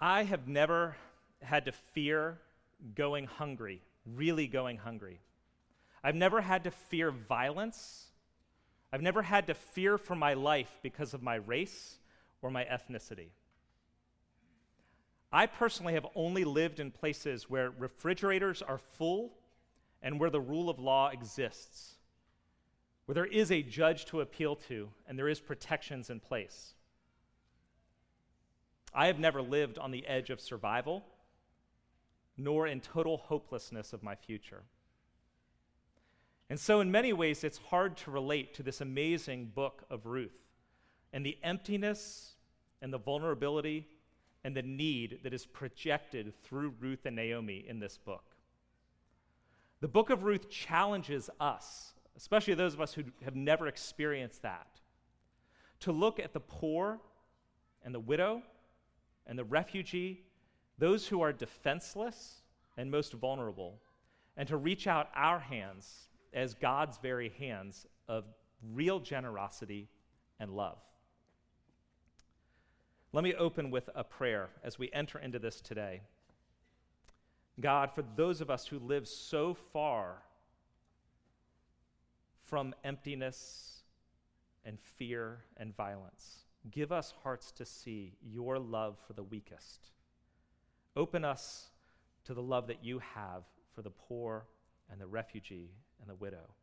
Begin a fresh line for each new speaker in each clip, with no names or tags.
I have never had to fear going hungry, really going hungry. I've never had to fear violence. I've never had to fear for my life because of my race or my ethnicity. I personally have only lived in places where refrigerators are full and where the rule of law exists, where there is a judge to appeal to and there is protections in place. I have never lived on the edge of survival, nor in total hopelessness of my future. And so, in many ways, it's hard to relate to this amazing book of Ruth and the emptiness and the vulnerability and the need that is projected through Ruth and Naomi in this book. The book of Ruth challenges us, especially those of us who have never experienced that, to look at the poor and the widow and the refugee, those who are defenseless and most vulnerable, and to reach out our hands as God's very hands of real generosity and love. Let me open with a prayer as we enter into this today. God, for those of us who live so far from emptiness and fear and violence, give us hearts to see your love for the weakest. Open us to the love that you have for the poor and the refugee and the widow.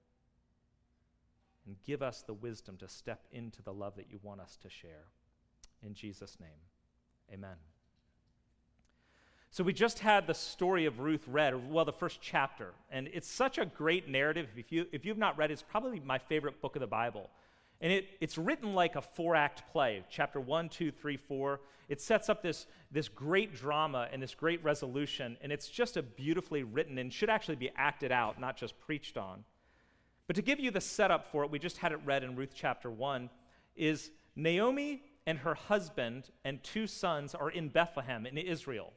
And give us the wisdom to step into the love that you want us to share. In Jesus' name, amen. So, we just had the story of Ruth read, well, the first chapter. And it's such a great narrative. If, you, if you've not read it, it's probably my favorite book of the Bible. And it, it's written like a four act play chapter one, two, three, four. It sets up this, this great drama and this great resolution. And it's just a beautifully written and should actually be acted out, not just preached on. But to give you the setup for it, we just had it read in Ruth chapter one, is Naomi and her husband and two sons are in Bethlehem in Israel.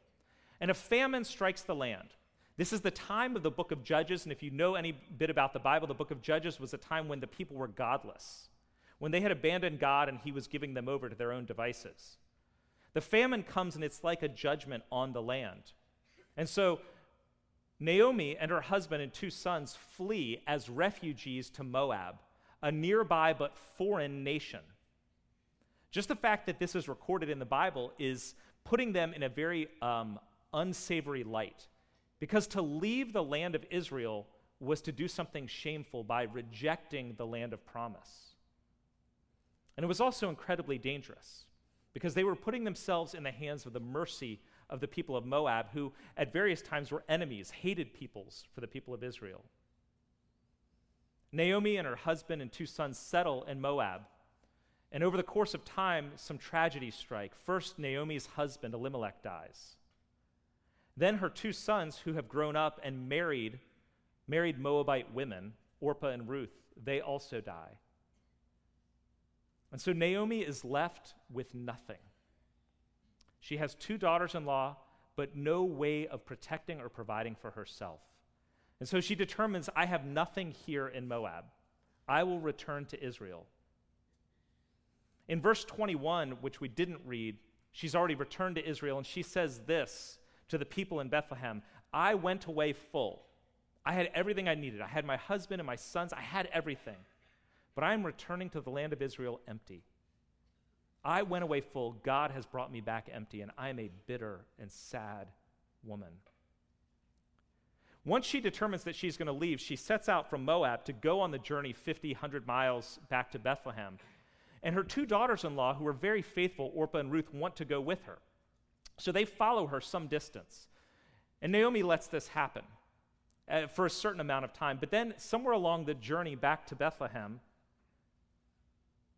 And a famine strikes the land. This is the time of the book of Judges, and if you know any bit about the Bible, the book of Judges was a time when the people were godless, when they had abandoned God and he was giving them over to their own devices. The famine comes and it's like a judgment on the land. And so Naomi and her husband and two sons flee as refugees to Moab, a nearby but foreign nation. Just the fact that this is recorded in the Bible is putting them in a very um, unsavory light. Because to leave the land of Israel was to do something shameful by rejecting the land of promise. And it was also incredibly dangerous because they were putting themselves in the hands of the mercy of the people of Moab, who at various times were enemies, hated peoples for the people of Israel. Naomi and her husband and two sons settle in Moab and over the course of time, some tragedies strike. First, Naomi's husband, Elimelech, dies. Then her two sons, who have grown up and married, married Moabite women, Orpah and Ruth, they also die. And so Naomi is left with nothing. She has two daughters in law, but no way of protecting or providing for herself. And so she determines I have nothing here in Moab. I will return to Israel. In verse 21, which we didn't read, she's already returned to Israel, and she says this to the people in Bethlehem I went away full. I had everything I needed. I had my husband and my sons, I had everything. But I am returning to the land of Israel empty. I went away full. God has brought me back empty, and I am a bitter and sad woman. Once she determines that she's going to leave, she sets out from Moab to go on the journey 50, 100 miles back to Bethlehem. And her two daughters in law, who are very faithful, Orpah and Ruth, want to go with her. So they follow her some distance. And Naomi lets this happen uh, for a certain amount of time. But then, somewhere along the journey back to Bethlehem,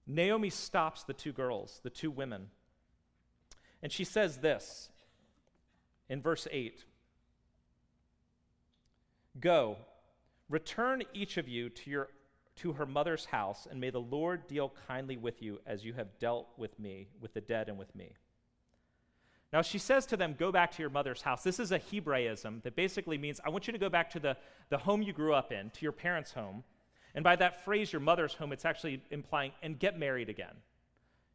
Naomi stops the two girls, the two women. And she says this in verse 8 Go, return each of you to your to her mother's house, and may the Lord deal kindly with you as you have dealt with me, with the dead, and with me. Now, she says to them, Go back to your mother's house. This is a Hebraism that basically means, I want you to go back to the, the home you grew up in, to your parents' home. And by that phrase, your mother's home, it's actually implying, and get married again.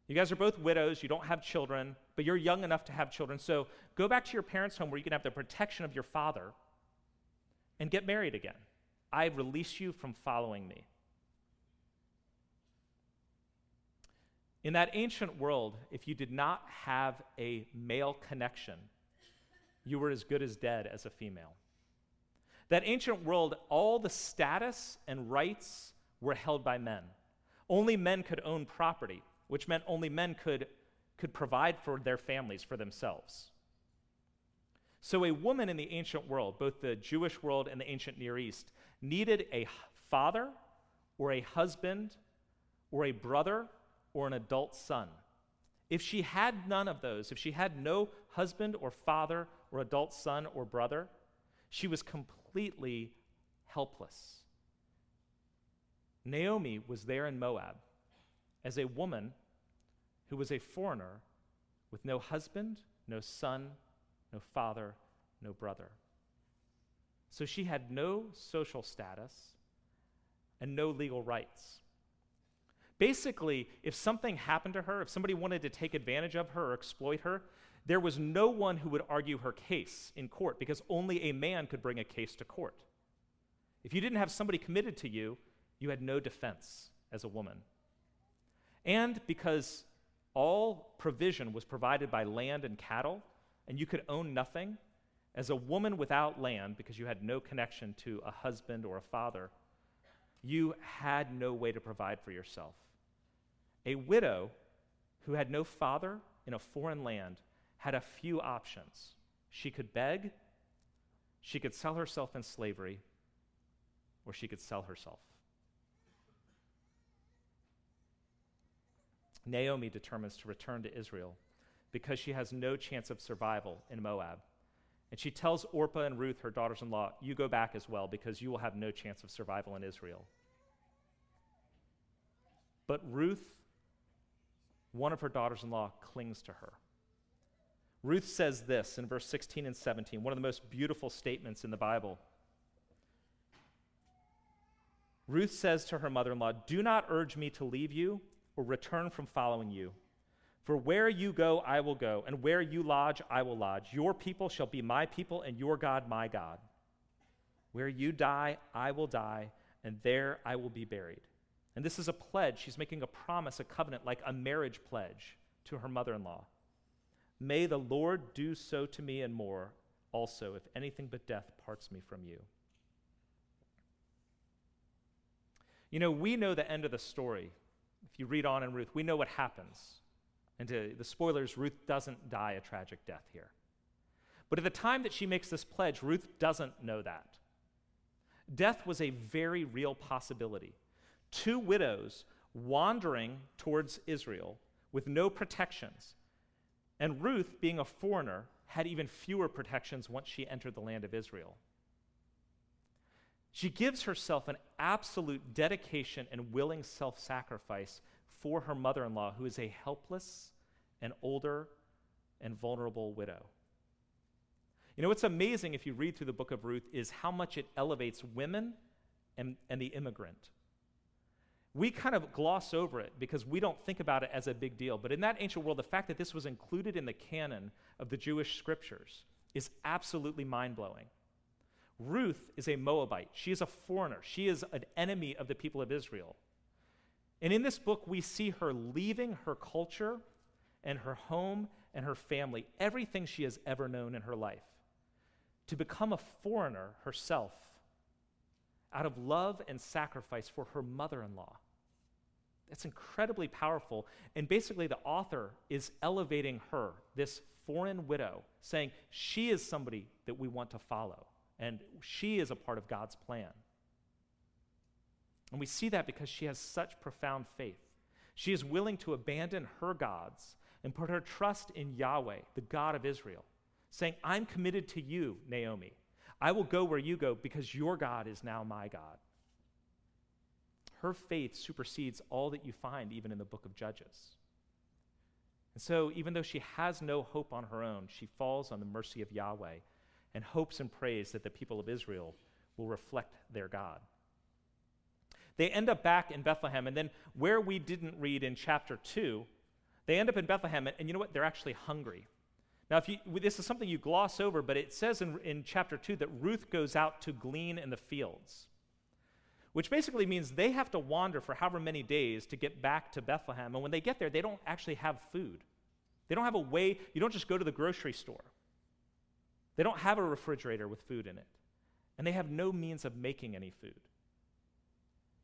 You guys are both widows, you don't have children, but you're young enough to have children. So go back to your parents' home where you can have the protection of your father and get married again. I release you from following me. In that ancient world, if you did not have a male connection, you were as good as dead as a female. That ancient world, all the status and rights were held by men. Only men could own property, which meant only men could, could provide for their families, for themselves. So, a woman in the ancient world, both the Jewish world and the ancient Near East, needed a father or a husband or a brother or an adult son. If she had none of those, if she had no husband or father or adult son or brother, she was completely helpless. Naomi was there in Moab as a woman who was a foreigner with no husband, no son, no father, no brother. So she had no social status and no legal rights. Basically, if something happened to her, if somebody wanted to take advantage of her or exploit her, there was no one who would argue her case in court because only a man could bring a case to court. If you didn't have somebody committed to you, you had no defense as a woman. And because all provision was provided by land and cattle, and you could own nothing, as a woman without land, because you had no connection to a husband or a father, you had no way to provide for yourself. A widow who had no father in a foreign land had a few options. She could beg, she could sell herself in slavery, or she could sell herself. Naomi determines to return to Israel because she has no chance of survival in Moab. And she tells Orpah and Ruth, her daughters in law, You go back as well because you will have no chance of survival in Israel. But Ruth, one of her daughters in law, clings to her. Ruth says this in verse 16 and 17, one of the most beautiful statements in the Bible. Ruth says to her mother in law, Do not urge me to leave you or return from following you. For where you go, I will go, and where you lodge, I will lodge. Your people shall be my people, and your God, my God. Where you die, I will die, and there I will be buried. And this is a pledge. She's making a promise, a covenant, like a marriage pledge to her mother in law. May the Lord do so to me and more also, if anything but death parts me from you. You know, we know the end of the story. If you read on in Ruth, we know what happens. And to the spoilers, Ruth doesn't die a tragic death here. But at the time that she makes this pledge, Ruth doesn't know that. Death was a very real possibility. Two widows wandering towards Israel with no protections. And Ruth, being a foreigner, had even fewer protections once she entered the land of Israel. She gives herself an absolute dedication and willing self sacrifice for her mother in law, who is a helpless and older and vulnerable widow. You know, what's amazing if you read through the book of Ruth is how much it elevates women and, and the immigrant. We kind of gloss over it because we don't think about it as a big deal. But in that ancient world, the fact that this was included in the canon of the Jewish scriptures is absolutely mind blowing. Ruth is a Moabite. She is a foreigner. She is an enemy of the people of Israel. And in this book, we see her leaving her culture and her home and her family, everything she has ever known in her life, to become a foreigner herself out of love and sacrifice for her mother in law. That's incredibly powerful. And basically, the author is elevating her, this foreign widow, saying she is somebody that we want to follow, and she is a part of God's plan. And we see that because she has such profound faith. She is willing to abandon her gods and put her trust in Yahweh, the God of Israel, saying, I'm committed to you, Naomi. I will go where you go because your God is now my God. Her faith supersedes all that you find even in the book of Judges. And so, even though she has no hope on her own, she falls on the mercy of Yahweh and hopes and prays that the people of Israel will reflect their God. They end up back in Bethlehem, and then where we didn't read in chapter 2, They end up in Bethlehem, and, and you know what? They're actually hungry. Now, if you, this is something you gloss over, but it says in, in chapter 2 that Ruth goes out to glean in the fields, which basically means they have to wander for however many days to get back to Bethlehem. And when they get there, they don't actually have food. They don't have a way, you don't just go to the grocery store. They don't have a refrigerator with food in it. And they have no means of making any food.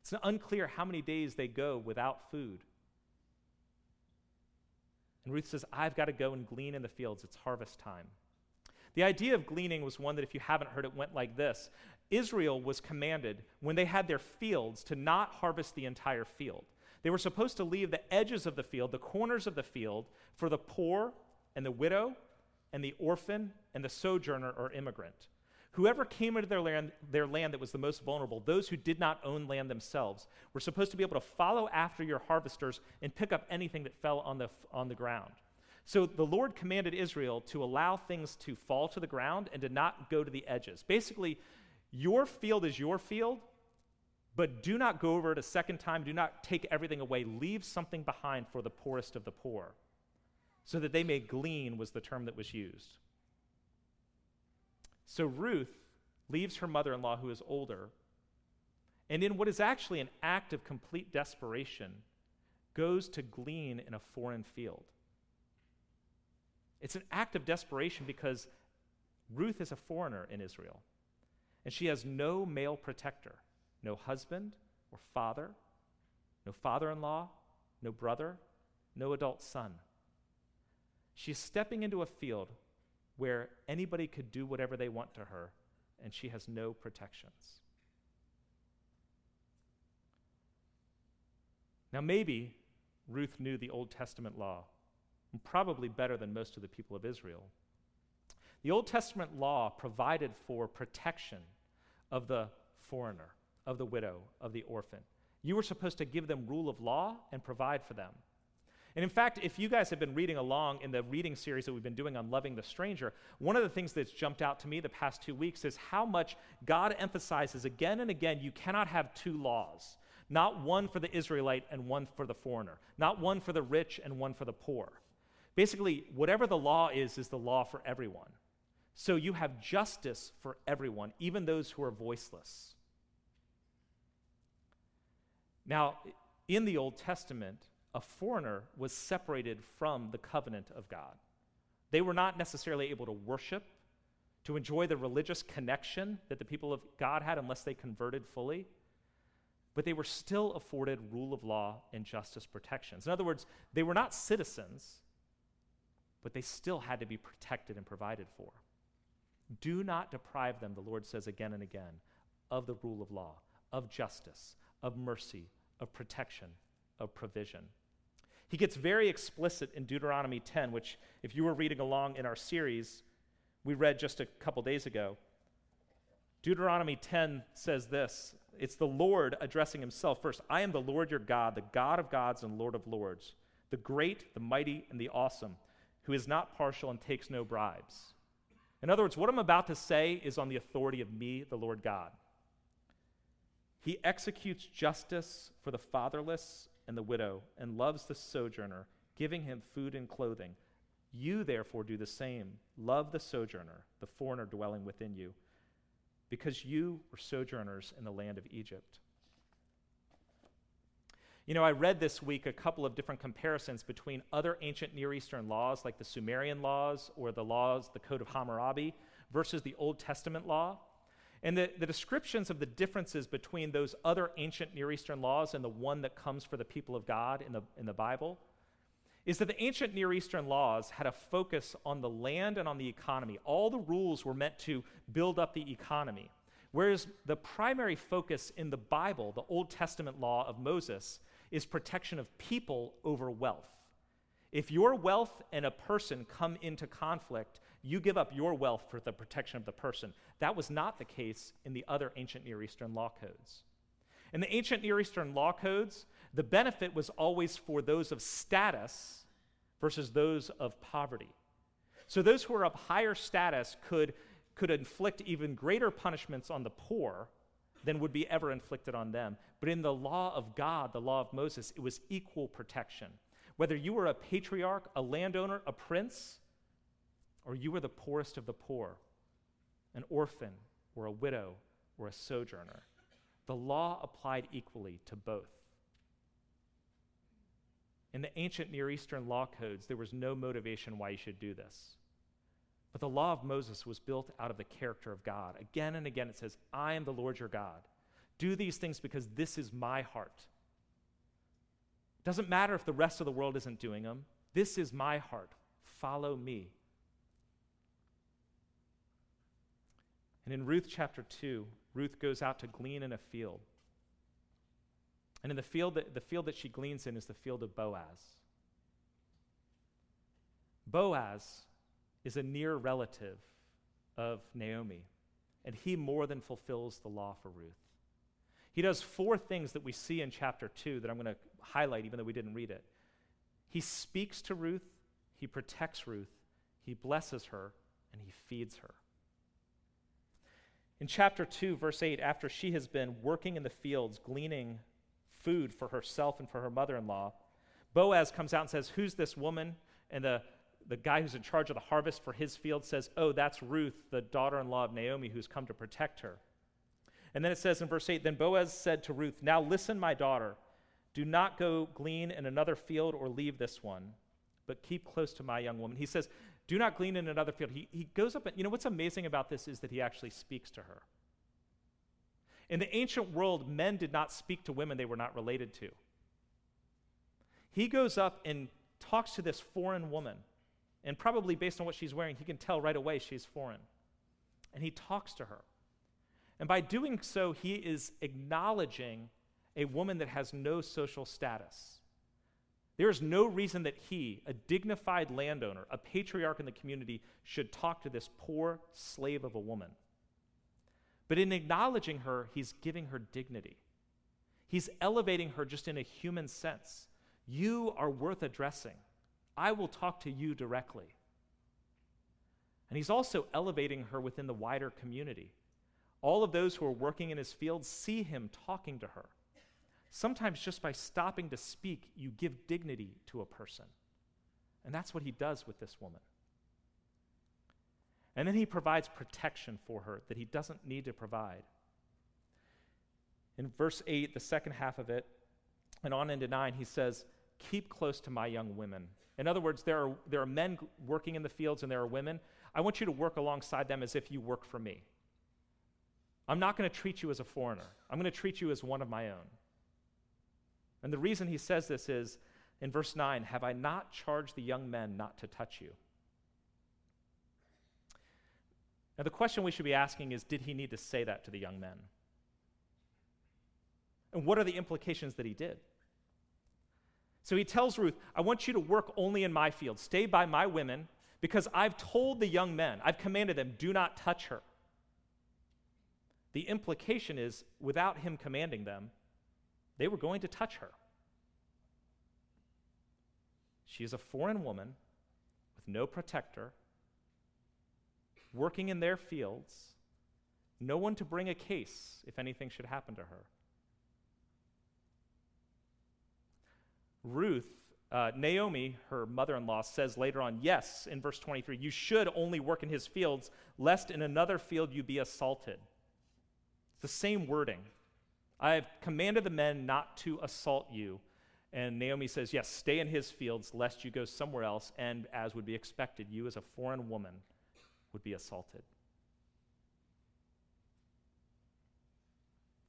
It's unclear how many days they go without food. And Ruth says, I've got to go and glean in the fields. It's harvest time. The idea of gleaning was one that, if you haven't heard it, went like this Israel was commanded, when they had their fields, to not harvest the entire field. They were supposed to leave the edges of the field, the corners of the field, for the poor and the widow and the orphan and the sojourner or immigrant. Whoever came into their land, their land that was the most vulnerable, those who did not own land themselves, were supposed to be able to follow after your harvesters and pick up anything that fell on the, on the ground. So the Lord commanded Israel to allow things to fall to the ground and to not go to the edges. Basically, your field is your field, but do not go over it a second time. Do not take everything away. Leave something behind for the poorest of the poor, so that they may glean, was the term that was used. So Ruth leaves her mother in law, who is older, and in what is actually an act of complete desperation, goes to glean in a foreign field. It's an act of desperation because Ruth is a foreigner in Israel, and she has no male protector, no husband or father, no father in law, no brother, no adult son. She's stepping into a field where anybody could do whatever they want to her, and she has no protections. Now, maybe Ruth knew the Old Testament law, probably better than most of the people of Israel. The Old Testament law provided for protection of the foreigner, of the widow, of the orphan. You were supposed to give them rule of law and provide for them. And in fact, if you guys have been reading along in the reading series that we've been doing on loving the stranger, one of the things that's jumped out to me the past two weeks is how much God emphasizes again and again you cannot have two laws. Not one for the Israelite and one for the foreigner. Not one for the rich and one for the poor. Basically, whatever the law is, is the law for everyone. So you have justice for everyone, even those who are voiceless. Now, in the Old Testament, a foreigner was separated from the covenant of God. They were not necessarily able to worship, to enjoy the religious connection that the people of God had unless they converted fully, but they were still afforded rule of law and justice protections. In other words, they were not citizens, but they still had to be protected and provided for. Do not deprive them, the Lord says again and again, of the rule of law, of justice, of mercy, of protection, of provision. He gets very explicit in Deuteronomy 10, which, if you were reading along in our series, we read just a couple days ago. Deuteronomy 10 says this it's the Lord addressing himself first. I am the Lord your God, the God of gods and Lord of lords, the great, the mighty, and the awesome, who is not partial and takes no bribes. In other words, what I'm about to say is on the authority of me, the Lord God. He executes justice for the fatherless and the widow, and loves the sojourner, giving him food and clothing. You, therefore, do the same. Love the sojourner, the foreigner dwelling within you, because you were sojourners in the land of Egypt. You know, I read this week a couple of different comparisons between other ancient Near Eastern laws, like the Sumerian laws or the laws, the Code of Hammurabi, versus the Old Testament law. And the, the descriptions of the differences between those other ancient Near Eastern laws and the one that comes for the people of God in the, in the Bible is that the ancient Near Eastern laws had a focus on the land and on the economy. All the rules were meant to build up the economy. Whereas the primary focus in the Bible, the Old Testament law of Moses, is protection of people over wealth. If your wealth and a person come into conflict, you give up your wealth for the protection of the person. That was not the case in the other ancient Near Eastern law codes. In the ancient Near Eastern law codes, the benefit was always for those of status versus those of poverty. So those who were of higher status could, could inflict even greater punishments on the poor than would be ever inflicted on them. But in the law of God, the law of Moses, it was equal protection. Whether you were a patriarch, a landowner, a prince, or you were the poorest of the poor, an orphan, or a widow, or a sojourner, the law applied equally to both. In the ancient Near Eastern law codes, there was no motivation why you should do this. But the law of Moses was built out of the character of God. Again and again, it says, I am the Lord your God. Do these things because this is my heart. It Doesn't matter if the rest of the world isn't doing them. This is my heart. Follow me. And in Ruth chapter 2, Ruth goes out to glean in a field. And in the field that, the field that she gleans in is the field of Boaz. Boaz is a near relative of Naomi, and he more than fulfills the law for Ruth. He does four things that we see in chapter 2 that I'm going to highlight, even though we didn't read it. He speaks to Ruth, he protects Ruth, he blesses her, and he feeds her. In chapter 2, verse 8, after she has been working in the fields, gleaning food for herself and for her mother in law, Boaz comes out and says, Who's this woman? And the, the guy who's in charge of the harvest for his field says, Oh, that's Ruth, the daughter in law of Naomi, who's come to protect her. And then it says in verse 8 Then Boaz said to Ruth, Now listen, my daughter. Do not go glean in another field or leave this one, but keep close to my young woman. He says, Do not glean in another field. He, he goes up, and you know what's amazing about this is that he actually speaks to her. In the ancient world, men did not speak to women they were not related to. He goes up and talks to this foreign woman, and probably based on what she's wearing, he can tell right away she's foreign. And he talks to her. And by doing so, he is acknowledging a woman that has no social status. There is no reason that he, a dignified landowner, a patriarch in the community, should talk to this poor slave of a woman. But in acknowledging her, he's giving her dignity. He's elevating her just in a human sense. You are worth addressing. I will talk to you directly. And he's also elevating her within the wider community. All of those who are working in his field see him talking to her. Sometimes just by stopping to speak, you give dignity to a person. And that's what he does with this woman. And then he provides protection for her that he doesn't need to provide. In verse 8, the second half of it, and on into 9, he says, Keep close to my young women. In other words, there are, there are men working in the fields and there are women. I want you to work alongside them as if you work for me. I'm not going to treat you as a foreigner, I'm going to treat you as one of my own. And the reason he says this is in verse 9 Have I not charged the young men not to touch you? Now, the question we should be asking is Did he need to say that to the young men? And what are the implications that he did? So he tells Ruth, I want you to work only in my field, stay by my women, because I've told the young men, I've commanded them, do not touch her. The implication is, without him commanding them, they were going to touch her. She is a foreign woman with no protector, working in their fields, no one to bring a case if anything should happen to her. Ruth, uh, Naomi, her mother in law, says later on, Yes, in verse 23, you should only work in his fields, lest in another field you be assaulted. It's the same wording. I have commanded the men not to assault you. And Naomi says, Yes, stay in his fields, lest you go somewhere else, and as would be expected, you as a foreign woman would be assaulted.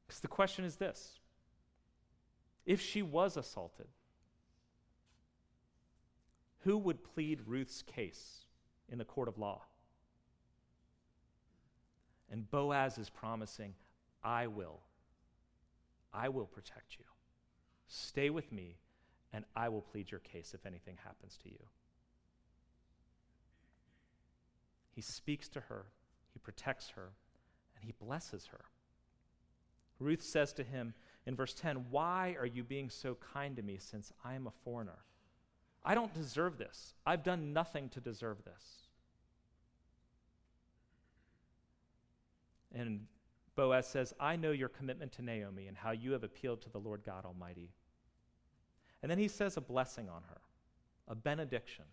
Because the question is this if she was assaulted, who would plead Ruth's case in the court of law? And Boaz is promising, I will. I will protect you. Stay with me, and I will plead your case if anything happens to you. He speaks to her, he protects her, and he blesses her. Ruth says to him in verse 10, Why are you being so kind to me since I am a foreigner? I don't deserve this. I've done nothing to deserve this. And Boaz says, I know your commitment to Naomi and how you have appealed to the Lord God Almighty. And then he says a blessing on her. a benediction.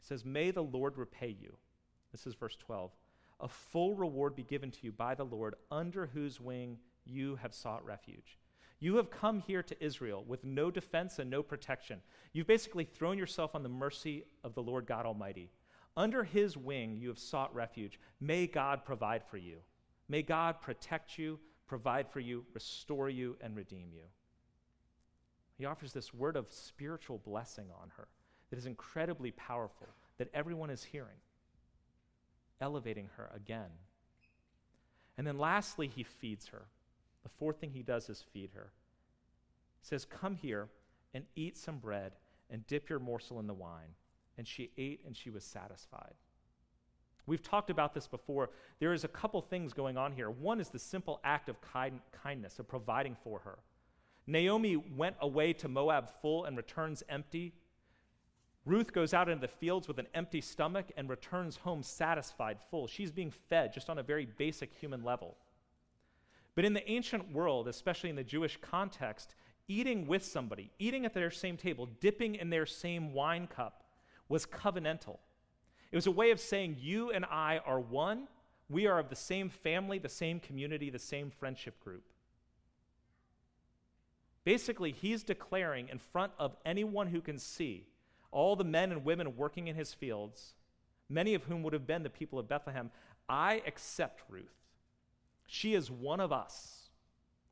He says, May the Lord repay you. This is verse 12. A full reward be given to you by the Lord, under whose wing you have sought refuge. You have come here to Israel with no defense and no protection. You've basically thrown yourself on the mercy of the Lord God Almighty. Under his wing you have sought refuge. May God provide for you. May God protect you, provide for you, restore you, and redeem you. He offers this word of spiritual blessing on her that is incredibly powerful, that everyone is hearing, elevating her again. And then lastly, he feeds her. The fourth thing he does is feed her. He says, Come here and eat some bread and dip your morsel in the wine. And she ate and she was satisfied. We've talked about this before. There is a couple things going on here. One is the simple act of kind, kindness, of providing for her. Naomi went away to Moab full and returns empty. Ruth goes out into the fields with an empty stomach and returns home satisfied, full. She's being fed just on a very basic human level. But in the ancient world, especially in the Jewish context, eating with somebody, eating at their same table, dipping in their same wine cup, was covenantal. It was a way of saying, You and I are one. We are of the same family, the same community, the same friendship group. Basically, he's declaring in front of anyone who can see, all the men and women working in his fields, many of whom would have been the people of Bethlehem, I accept Ruth. She is one of us.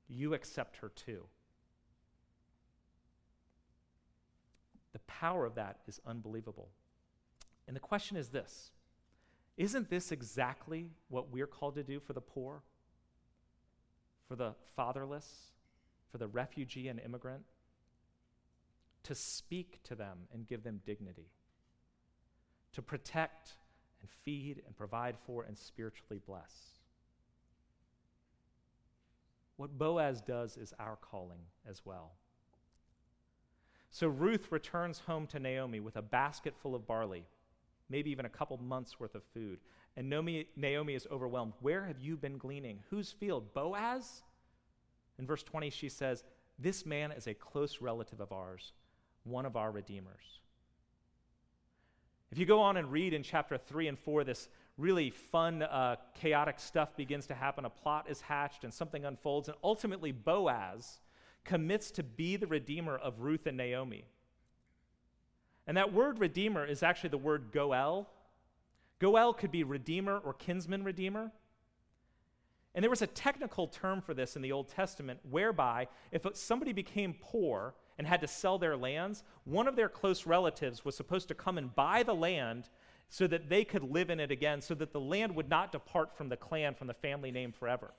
You accept her too. The power of that is unbelievable. And the question is this Isn't this exactly what we're called to do for the poor, for the fatherless, for the refugee and immigrant? To speak to them and give them dignity, to protect and feed and provide for and spiritually bless. What Boaz does is our calling as well. So Ruth returns home to Naomi with a basket full of barley, maybe even a couple months worth of food. And Naomi, is overwhelmed. Where have you been gleaning? Whose field? Boaz? In verse 20, she says, This man is a close relative of ours, one of our redeemers. If you go on and read in chapter 3 and 4, this really fun, uh, chaotic stuff begins to happen. A plot is hatched and something unfolds. And ultimately, Boaz commits to be the redeemer of Ruth and Naomi. And that word redeemer is actually the word goel. Goel could be redeemer or kinsman redeemer. And there was a technical term for this in the Old Testament whereby if somebody became poor and had to sell their lands, one of their close relatives was supposed to come and buy the land so that they could live in it again, so that the land would not depart from the clan, from the family name forever.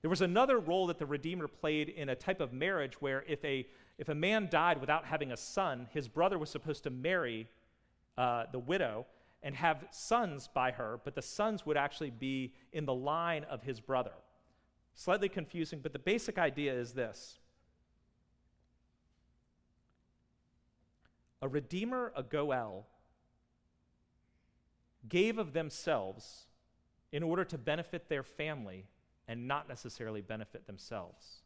There was another role that the Redeemer played in a type of marriage where if a, if a man died without having a son, his brother was supposed to marry uh, the widow and have sons by her, but the sons would actually be in the line of his brother. Slightly confusing, but the basic idea is this a redeemer, a Goel, gave of themselves in order to benefit their family and not necessarily benefit themselves.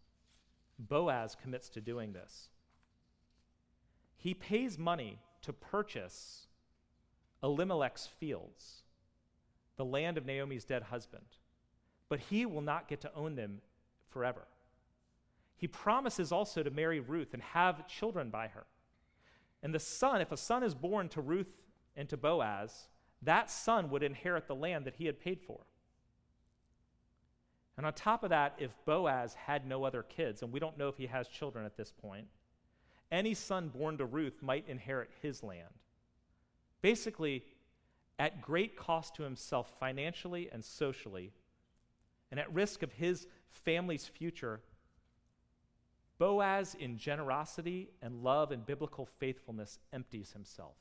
Boaz commits to doing this. He pays money to purchase Elimelech's fields, the land of Naomi's dead husband, but he will not get to own them forever. He promises also to marry Ruth and have children by her. And the son, if a son is born to Ruth and to Boaz, that son would inherit the land that he had paid for. And on top of that, if Boaz had no other kids, and we don't know if he has children at this point, any son born to Ruth might inherit his land. Basically, at great cost to himself financially and socially, and at risk of his family's future, Boaz, in generosity and love and biblical faithfulness, empties himself.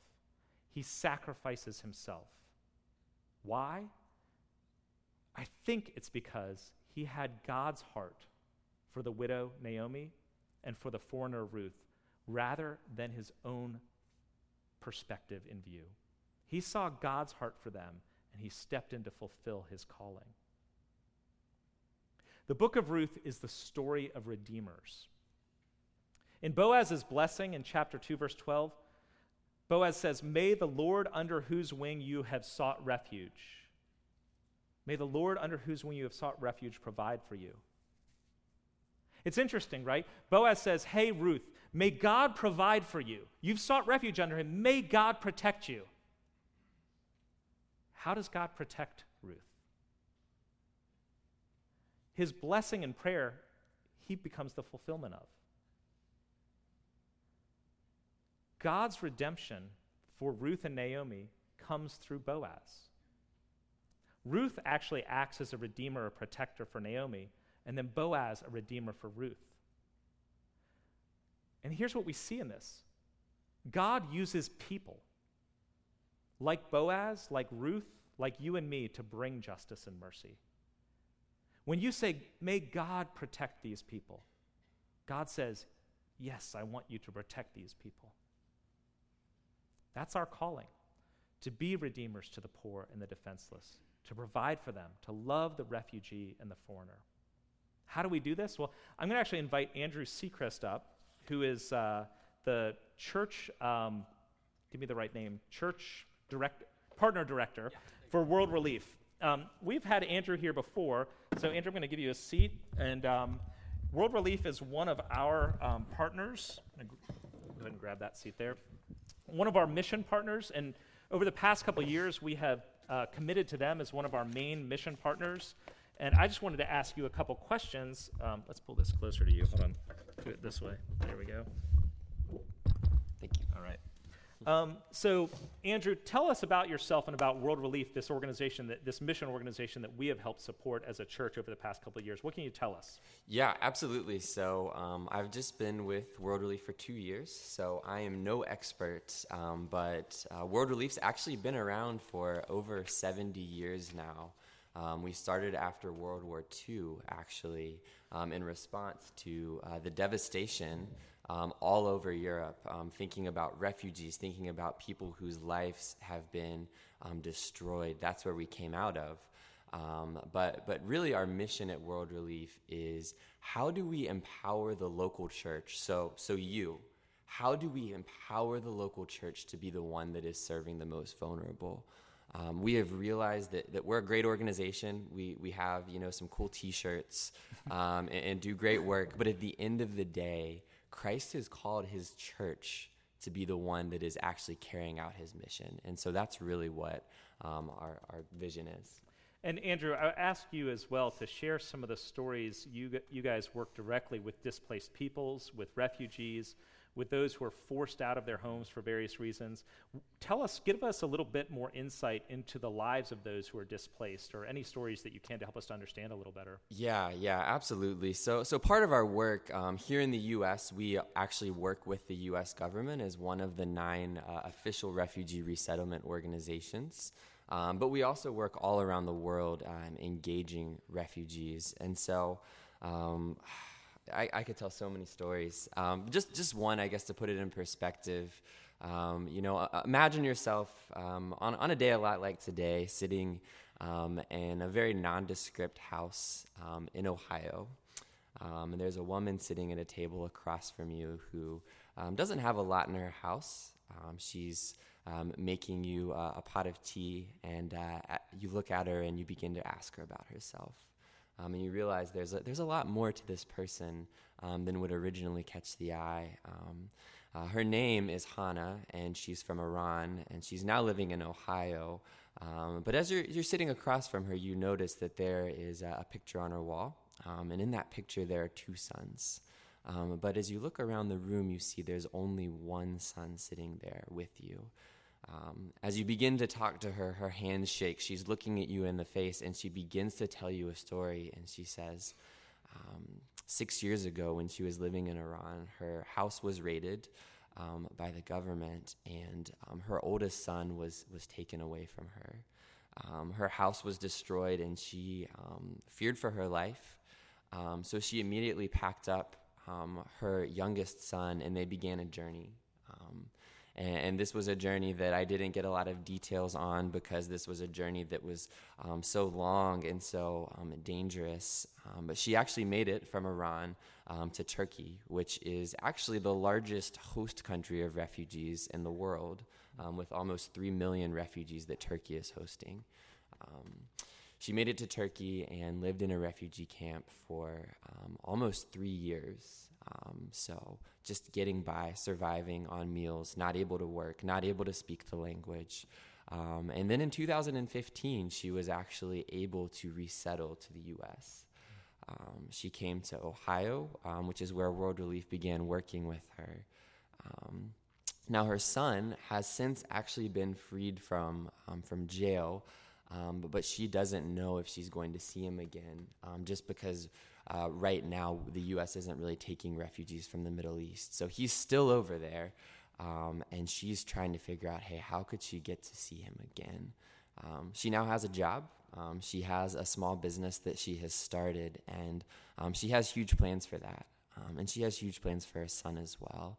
He sacrifices himself. Why? I think it's because he had God's heart for the widow Naomi and for the foreigner Ruth rather than his own perspective in view. He saw God's heart for them and he stepped in to fulfill his calling. The book of Ruth is the story of redeemers. In Boaz's blessing in chapter 2, verse 12, Boaz says, May the Lord under whose wing you have sought refuge, may the Lord under whose wing you have sought refuge provide for you. It's interesting, right? Boaz says, Hey, Ruth, may God provide for you. You've sought refuge under him. May God protect you. How does God protect Ruth? His blessing and prayer, he becomes the fulfillment of. God's redemption for Ruth and Naomi comes through Boaz. Ruth actually acts as a redeemer, a protector for Naomi, and then Boaz, a redeemer for Ruth. And here's what we see in this God uses people like Boaz, like Ruth, like you and me to bring justice and mercy. When you say, May God protect these people, God says, Yes, I want you to protect these people. That's our calling to be redeemers to the poor and the defenseless, to provide for them, to love the refugee and the foreigner. How do we do this? Well, I'm going to actually invite Andrew Seacrest up, who is uh, the church, um, give me the right name, church direct, partner director yeah, for World Relief. Um, we've had Andrew here before, so Andrew, I'm going to give you a seat. And um, World Relief is one of our um, partners. Go ahead and grab that seat there. One of our mission partners, and over the past couple years, we have uh, committed to them as one of our main mission partners. And I just wanted to ask you a couple questions. Um, let's pull this closer to you. Hold on. Do it this way. There we go.
Thank you.
All right. Um, so, Andrew, tell us about yourself and about World Relief, this organization, that, this mission organization that we have helped support as a church over the past couple of years. What can you tell us?
Yeah, absolutely. So, um, I've just been with World Relief for two years, so I am no expert, um, but uh, World Relief's actually been around for over 70 years now. Um, we started after World War II, actually, um, in response to uh, the devastation um, all over Europe, um, thinking about refugees, thinking about people whose lives have been um, destroyed. That's where we came out of. Um, but, but really, our mission at World Relief is how do we empower the local church? So, so you, how do we empower the local church to be the one that is serving the most vulnerable? Um, we have realized that, that we're a great organization. We, we have you know some cool T-shirts um, and, and, do great work. But at the end of the day, Christ has called His church to be the one that is actually carrying out His mission, and so that's really what um, our our vision is.
And Andrew, I ask you as well to share some of the stories you you guys work directly with displaced peoples, with refugees with those who are forced out of their homes for various reasons. Tell us, give us a little bit more insight into the lives of those who are displaced, or any stories that you can to help us to understand a little better.
Yeah, yeah, absolutely. So, so part of our work um, here in the U.S., we actually work with the U.S. government as one of the nine uh, official refugee resettlement organizations. Um, but we also work all around the world um, engaging refugees, and so. Um, I, I could tell so many stories. Um, just just one, I guess, to put it in perspective. Um, you know, uh, imagine yourself um, on on a day a lot like today, sitting um, in a very nondescript house um, in Ohio, um, and there's a woman sitting at a table across from you who doesn't have a lot in her house. she's making you uh, a pot of tea, and uh, you look at her and you begin to ask her about herself um, and you realize there's a, there's a lot more to this person um, than would originally catch the eye. Um, uh, her name is Hannah, and she's from Iran, and she's now living in Ohio. Um, but as you're, you're sitting across from her, you notice that there is a, a picture on her wall, um, and in that picture, there are two sons. Um, but as you look around the room, you see there's only one son sitting there with you. Um, as you begin to talk to her, her hands shake. She's looking at you in the face and she begins to tell you a story. And she says, um, Six years ago, when she was living in Iran, her house was raided um, by the government, and um, her oldest son was, was taken away from her. Um, her house was destroyed, and she um, feared for her life. so she immediately packed up her youngest son, and they began a journey. And, this was a journey that I didn't get a lot of details on because this was a journey that was um, so long and so um, dangerous. Um, but she actually made it from Iran um, to Turkey, which is actually the largest host country of refugees in the world. um, with almost 3 million refugees that Turkey is hosting. Um, she made it to Turkey and lived in a refugee camp for um, almost three years. Um, so, just getting by, surviving on meals, not able to work, not able to speak the language. Um, and then in 2015, she was actually able to resettle to the U.S. Um, she came to Ohio, um, which is where World Relief began working with her. Um, now, her son has since actually been freed from, from jail um, but, but, she doesn't know if she's going to see him again, um, just because uh, right now the U.S. isn't really taking refugees from the Middle East. So he's still over there, um, and she's trying to figure out, hey, how could she get to see him again? Um, she now has a job. Um, she has a small business that she has started, and um, she has huge plans for that. and she has huge plans for her son as well.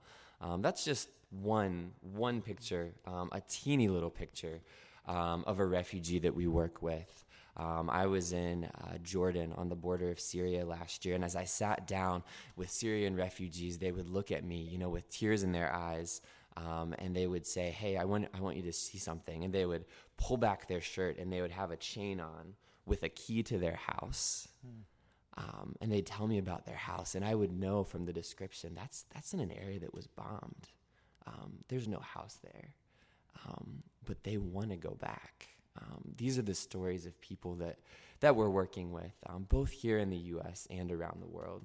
that's just one one picture, a teeny little picture um, of a refugee that we work with. Um, I was in uh, Jordan on the border of Syria last year, and as I sat down with Syrian refugees, they would look at me, you know, with tears in their eyes, um, and they would say, "Hey, I want, I want you to see something," and they would pull back their shirt, and they would have a chain on with a key to their house. Um, and they'd tell me about their house, and I would know from the description that's that's in an area that was bombed. Um, there's no house there um, but they want to go back. Um, these are the stories of people that, that we're working with, um, both here in the U.S. and around the world.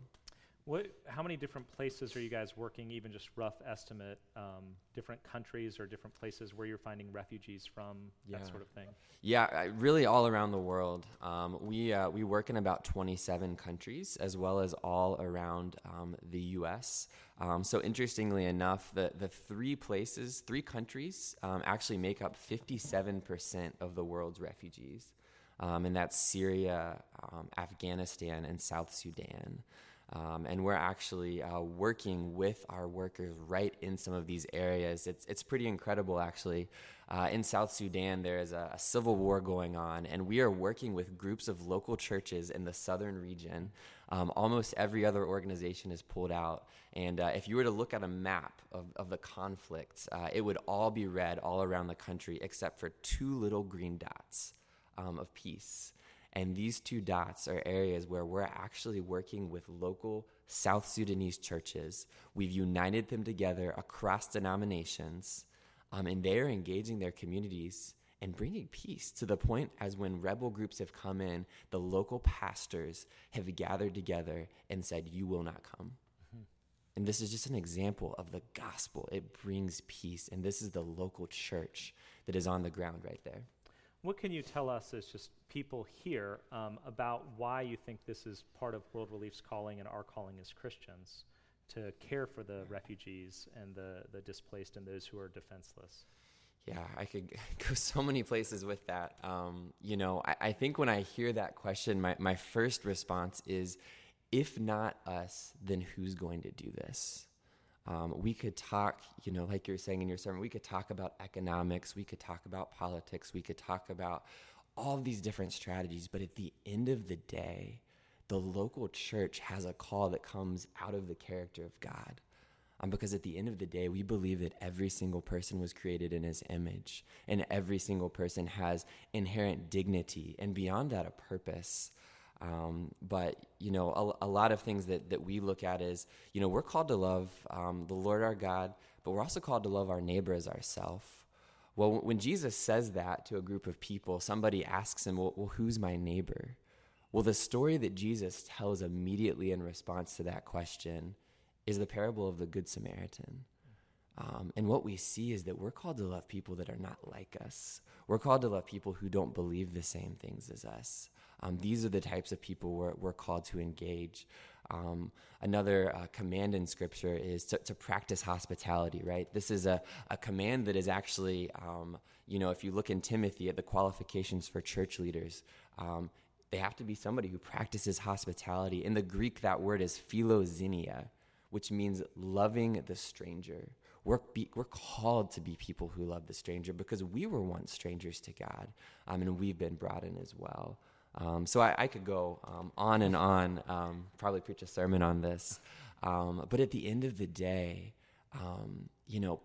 What, how many different places are you guys working, even just rough estimate, um, different countries or different places where you're finding refugees from, yeah. that sort of thing?
Yeah, really all around the world. Um, we, uh, we work in about 27 countries as well as all around um, the U.S. Um, so, interestingly enough, the, the three places, three countries um, actually make up 57% of the world's refugees. Um, and that's Syria, Afghanistan, and South Sudan. Um, and we're actually uh, working with our workers right in some of these areas. It's, it's pretty incredible, actually. Uh, in South Sudan, there is a, a, civil war going on, and we are working with groups of local churches in the southern region. Um, almost every other organization is pulled out. And uh, if you were to look at a map of, of the conflicts, uh, it would all be red all around the country except for two little green dots um, of peace. And these two dots are areas where we're actually working with local South Sudanese churches. We've united them together across denominations, um, and they are engaging their communities and bringing peace to the point as when rebel groups have come in, the local pastors have gathered together and said, You will not come. Mm-hmm. And this is just an example of the gospel. It brings peace. And this is the local church that is on the ground right there.
What can you tell us as just people here um, about why you think this is part of World Relief's calling and our calling as Christians to care for the refugees and the, the displaced and those who are defenseless?
Yeah, I could go so many places with that. Um, you know, I, I, think when I hear that question, my, my first response is if not us, then who's going to do this? Um, we could talk, you know, like you're saying in your sermon, we could talk about economics, we could talk about politics, we could talk about all these different strategies. But at the end of the day, the local church has a call that comes out of the character of God. Um, because at the end of the day, we believe that every single person was created in his image, and every single person has inherent dignity, and beyond that, a purpose. Um, but you know, a, a, lot of things that that we look at is, you know, we're called to love um, the Lord our God, but we're also called to love our neighbor as ourselves. Well, when Jesus says that to a group of people, somebody asks him, well, well, who's my neighbor? Well, the story that Jesus tells immediately in response to that question is the parable of the Good Samaritan. Um, and what we see is that we're called to love people that are not like us. We're called to love people who don't believe the same things as us. Um, these are the types of people we're, we're called to engage. Um, another uh, command in Scripture is to, to, practice hospitality, right? This is a, a command that is actually, um, you know, if you look in Timothy at the qualifications for church leaders, um, they have to be somebody who practices hospitality. In the Greek, that word is philoxenia, which means loving the stranger. We're, be, we're called to be people who love the stranger because we were once strangers to God, um, and we've been brought in as well. Um, so I, I, could go um, on and on, um, probably preach a sermon on this. Um, but at the end of the day, um, you know,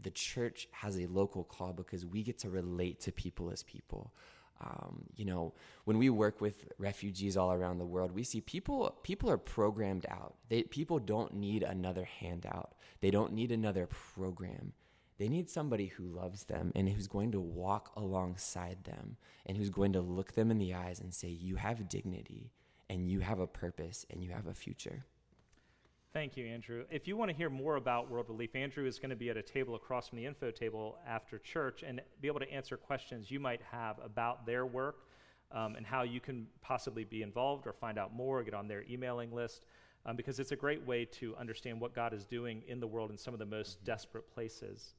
the church has a local call because we get to relate to people as people. Um, you know, when we work with refugees all around the world, we see people people are programmed out. They, people don't need another handout. They don't need another program. They need somebody who loves them and who's going to walk alongside them and who's going to look them in the eyes and say, "You have dignity and you have a purpose and you have a future."
Thank you, Andrew. If you want to hear more about World Relief, Andrew is going to be at a table across from the info table after church and be able to answer questions you might have about their work um, and how you can possibly be involved or find out more, or get on their emailing list, um, because it's a great way to understand what God is doing in the world in some of the most desperate places.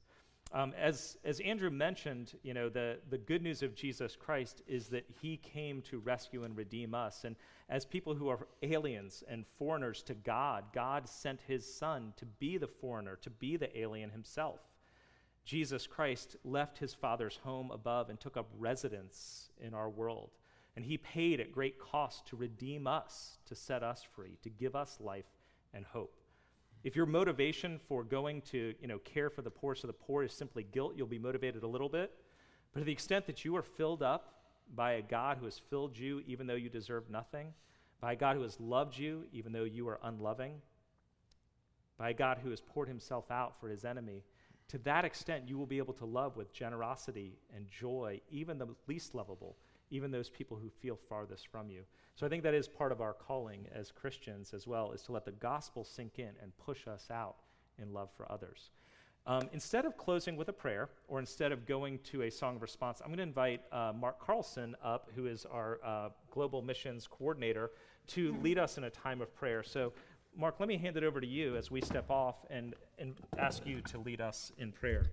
Um, as, as Andrew mentioned, you know, the, the good news of Jesus Christ is that he came to rescue and redeem us. And as people who are aliens and foreigners to God, God sent his son to be the foreigner, to be the alien himself. Jesus Christ left his Father's home above and took up residence in our world. And he paid at great cost to redeem us, to set us free, to give us life and hope. If your motivation for going to you know, care for the poorest of the poor is simply guilt, you'll be motivated a little bit. But to the extent that you are filled up by a God who has filled you even though you deserve nothing, by a God who has loved you even though you are unloving, by a God who has poured himself out for his enemy, to that extent you will be able to love with generosity and joy even the least lovable, even those people who feel farthest from you. So I think that is part of our calling as Christians as well, is to let the gospel sink in and push us out in love for others. Um, instead of closing with a prayer, or instead of going to a song of response, I'm going to invite uh, Mark Carlson up, who is our uh, global missions coordinator, to lead us in a time of prayer. So, Mark, let me hand it over to you as we step off and, and ask you to lead us in prayer.